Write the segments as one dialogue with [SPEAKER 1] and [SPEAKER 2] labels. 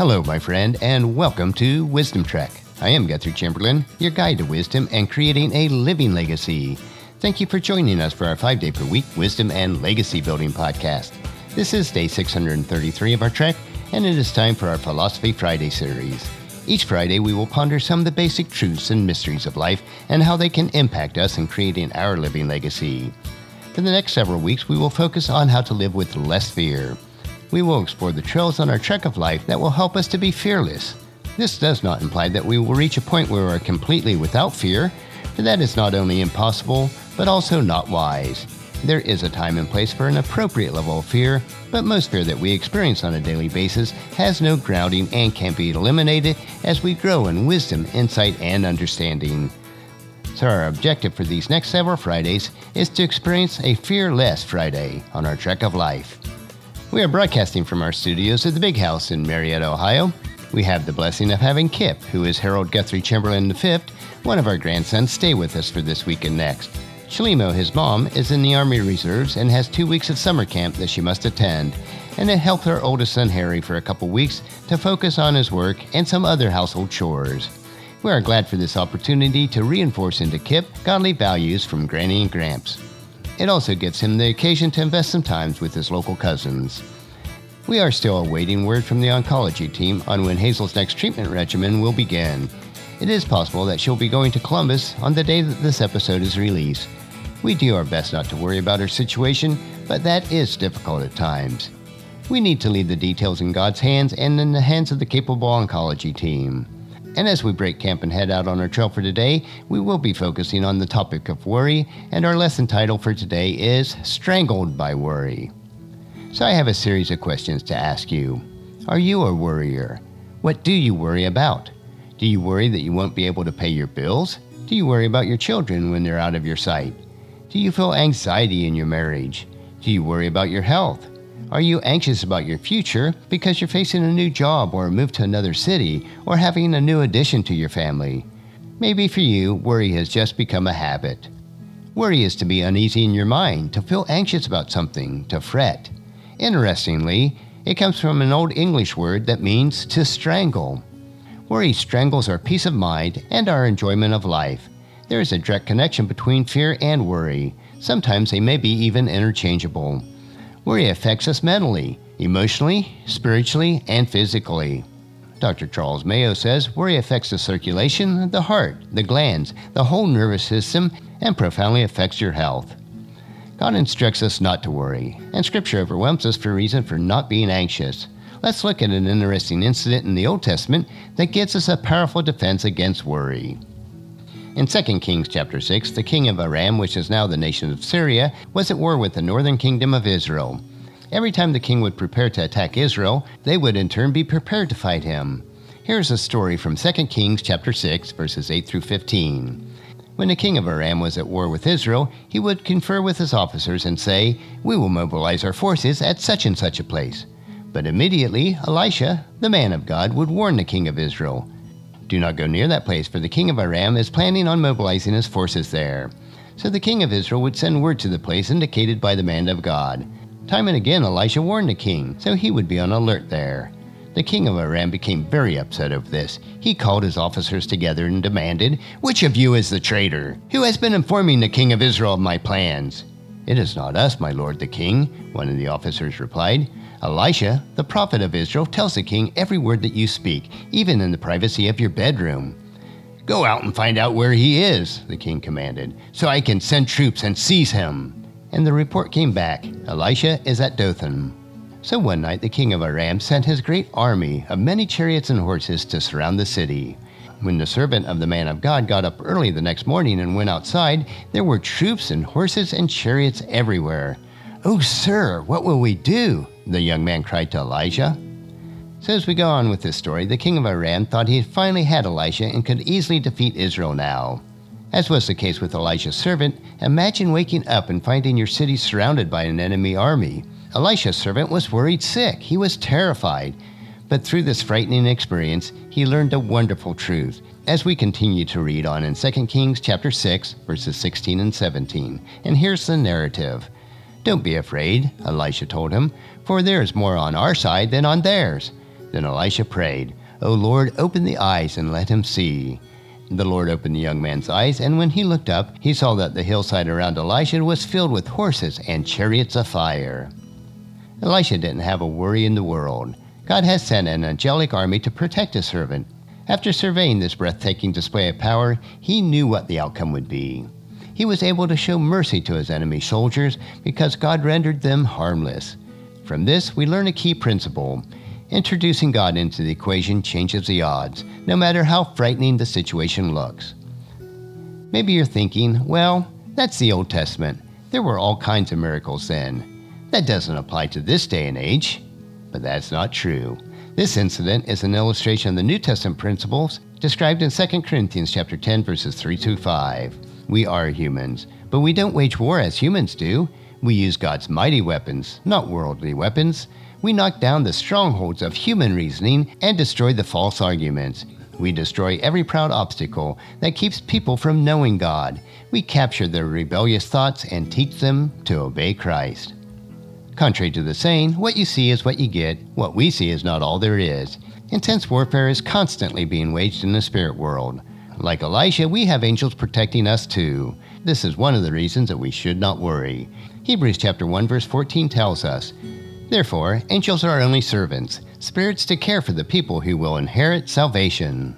[SPEAKER 1] Hello, my friend, and welcome to Wisdom Trek. I am Guthrie Chamberlain, your guide to wisdom and creating a living legacy. Thank you for joining us for our five day per week wisdom and legacy building podcast. This is day 633 of our trek, and it is time for our Philosophy Friday series. Each Friday, we will ponder some of the basic truths and mysteries of life and how they can impact us in creating our living legacy. For the next several weeks, we will focus on how to live with less fear we will explore the trails on our trek of life that will help us to be fearless. This does not imply that we will reach a point where we are completely without fear, for that is not only impossible, but also not wise. There is a time and place for an appropriate level of fear, but most fear that we experience on a daily basis has no grounding and can be eliminated as we grow in wisdom, insight, and understanding. So, our objective for these next several Fridays is to experience a fearless Friday on our trek of life. We are broadcasting from our studios at the Big House in Marietta, Ohio. We have the blessing of having Kip, who is Harold Guthrie Chamberlain V, one of our grandsons, stay with us for this week and next. Shalimo, his mom, is in the Army Reserves and has two weeks of summer camp that she must attend, and it helped her oldest son Harry for a couple weeks to focus on his work and some other household chores. We are glad for this opportunity to reinforce into Kip godly values from Granny and Gramps. It also gives him the occasion to invest some time with his local cousins. We are still awaiting word from the oncology team on when Hazel's next treatment regimen will begin. It is possible that she'll be going to Columbus on the day that this episode is released. We do our best not to worry about her situation, but that is difficult at times. We need to leave the details in God's hands and in the hands of the capable oncology team. And as we break camp and head out on our trail for today, we will be focusing on the topic of worry, and our lesson title for today is Strangled by Worry. So I have a series of questions to ask you. Are you a worrier? What do you worry about? Do you worry that you won't be able to pay your bills? Do you worry about your children when they're out of your sight? Do you feel anxiety in your marriage? Do you worry about your health? Are you anxious about your future because you're facing a new job or a move to another city or having a new addition to your family? Maybe for you, worry has just become a habit. Worry is to be uneasy in your mind, to feel anxious about something, to fret. Interestingly, it comes from an Old English word that means to strangle. Worry strangles our peace of mind and our enjoyment of life. There is a direct connection between fear and worry. Sometimes they may be even interchangeable. Worry affects us mentally, emotionally, spiritually, and physically. Dr. Charles Mayo says worry affects the circulation, the heart, the glands, the whole nervous system, and profoundly affects your health. God instructs us not to worry, and Scripture overwhelms us for reason for not being anxious. Let's look at an interesting incident in the Old Testament that gives us a powerful defense against worry. In 2 Kings chapter 6, the king of Aram, which is now the nation of Syria, was at war with the northern kingdom of Israel. Every time the king would prepare to attack Israel, they would in turn be prepared to fight him. Here's a story from 2 Kings chapter 6, verses 8 through 15. When the king of Aram was at war with Israel, he would confer with his officers and say, We will mobilize our forces at such and such a place. But immediately, Elisha, the man of God, would warn the king of Israel do not go near that place, for the king of Aram is planning on mobilizing his forces there. So the king of Israel would send word to the place indicated by the man of God. Time and again Elisha warned the king, so he would be on alert there. The king of Aram became very upset over this. He called his officers together and demanded, Which of you is the traitor? Who has been informing the king of Israel of my plans? It is not us, my lord the king, one of the officers replied. Elisha, the prophet of Israel, tells the king every word that you speak, even in the privacy of your bedroom. Go out and find out where he is, the king commanded, so I can send troops and seize him. And the report came back Elisha is at Dothan. So one night the king of Aram sent his great army of many chariots and horses to surround the city. When the servant of the man of God got up early the next morning and went outside, there were troops and horses and chariots everywhere. Oh, sir, what will we do? The young man cried to Elijah. So, as we go on with this story, the king of Aram thought he had finally had Elisha and could easily defeat Israel now. As was the case with Elijah's servant, imagine waking up and finding your city surrounded by an enemy army. Elisha's servant was worried sick. He was terrified. But through this frightening experience, he learned a wonderful truth as we continue to read on in 2 Kings chapter 6 verses 16 and 17. And here's the narrative. Don't be afraid, Elisha told him, for there is more on our side than on theirs. Then Elisha prayed, O Lord, open the eyes and let him see. The Lord opened the young man's eyes, and when he looked up, he saw that the hillside around Elisha was filled with horses and chariots of fire. Elisha didn't have a worry in the world. God has sent an angelic army to protect his servant. After surveying this breathtaking display of power, he knew what the outcome would be. He was able to show mercy to his enemy soldiers because God rendered them harmless. From this, we learn a key principle Introducing God into the equation changes the odds, no matter how frightening the situation looks. Maybe you're thinking, well, that's the Old Testament. There were all kinds of miracles then. That doesn't apply to this day and age. But that's not true. This incident is an illustration of the New Testament principles described in 2 Corinthians chapter 10 verses 3 to 5. We are humans, but we don't wage war as humans do. We use God's mighty weapons, not worldly weapons we knock down the strongholds of human reasoning and destroy the false arguments. We destroy every proud obstacle that keeps people from knowing God. We capture their rebellious thoughts and teach them to obey Christ. Contrary to the saying, what you see is what you get, what we see is not all there is. Intense warfare is constantly being waged in the spirit world. Like Elisha, we have angels protecting us too. This is one of the reasons that we should not worry. Hebrews chapter 1 verse 14 tells us, Therefore, angels are only servants, spirits to care for the people who will inherit salvation.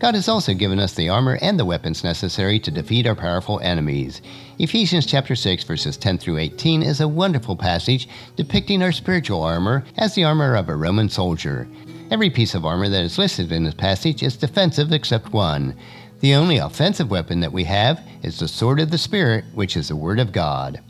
[SPEAKER 1] God has also given us the armor and the weapons necessary to defeat our powerful enemies. Ephesians chapter 6 verses 10 through 18 is a wonderful passage depicting our spiritual armor as the armor of a Roman soldier. Every piece of armor that is listed in this passage is defensive except one. The only offensive weapon that we have is the sword of the Spirit, which is the Word of God.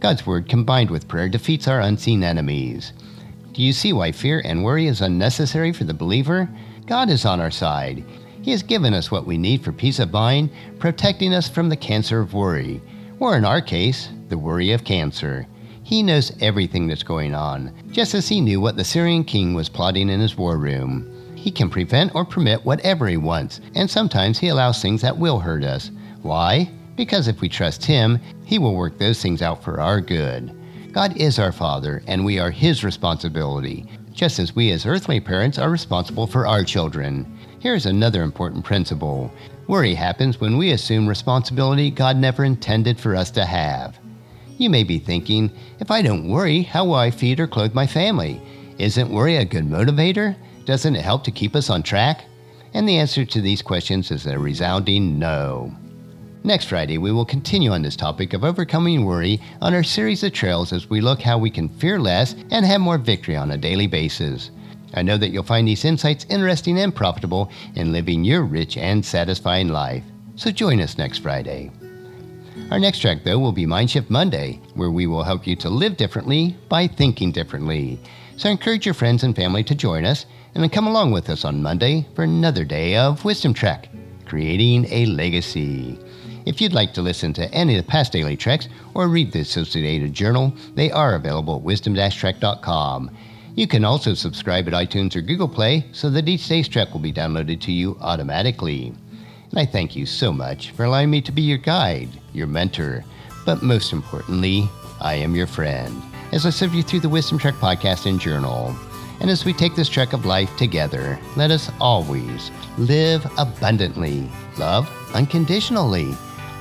[SPEAKER 1] God's word combined with prayer defeats our unseen enemies. Do you see why fear and worry is unnecessary for the believer? God is on our side. He has given us what we need for peace of mind, protecting us from the cancer of worry, or in our case, the worry of cancer. He knows everything that's going on, just as he knew what the Syrian king was plotting in his war room. He can prevent or permit whatever he wants, and sometimes he allows things that will hurt us. Why? Because if we trust Him, He will work those things out for our good. God is our Father, and we are His responsibility, just as we as earthly parents are responsible for our children. Here's another important principle worry happens when we assume responsibility God never intended for us to have. You may be thinking, if I don't worry, how will I feed or clothe my family? Isn't worry a good motivator? Doesn't it help to keep us on track? And the answer to these questions is a resounding no. Next Friday, we will continue on this topic of overcoming worry on our series of trails as we look how we can fear less and have more victory on a daily basis. I know that you'll find these insights interesting and profitable in living your rich and satisfying life. So join us next Friday. Our next track, though, will be Mindshift Monday, where we will help you to live differently by thinking differently. So encourage your friends and family to join us and come along with us on Monday for another day of Wisdom Trek, creating a legacy. If you'd like to listen to any of the past daily treks or read the Associated Journal, they are available at wisdom-trek.com. You can also subscribe at iTunes or Google Play so that each day's trek will be downloaded to you automatically. And I thank you so much for allowing me to be your guide, your mentor, but most importantly, I am your friend as I serve you through the Wisdom Trek podcast and journal. And as we take this trek of life together, let us always live abundantly, love unconditionally,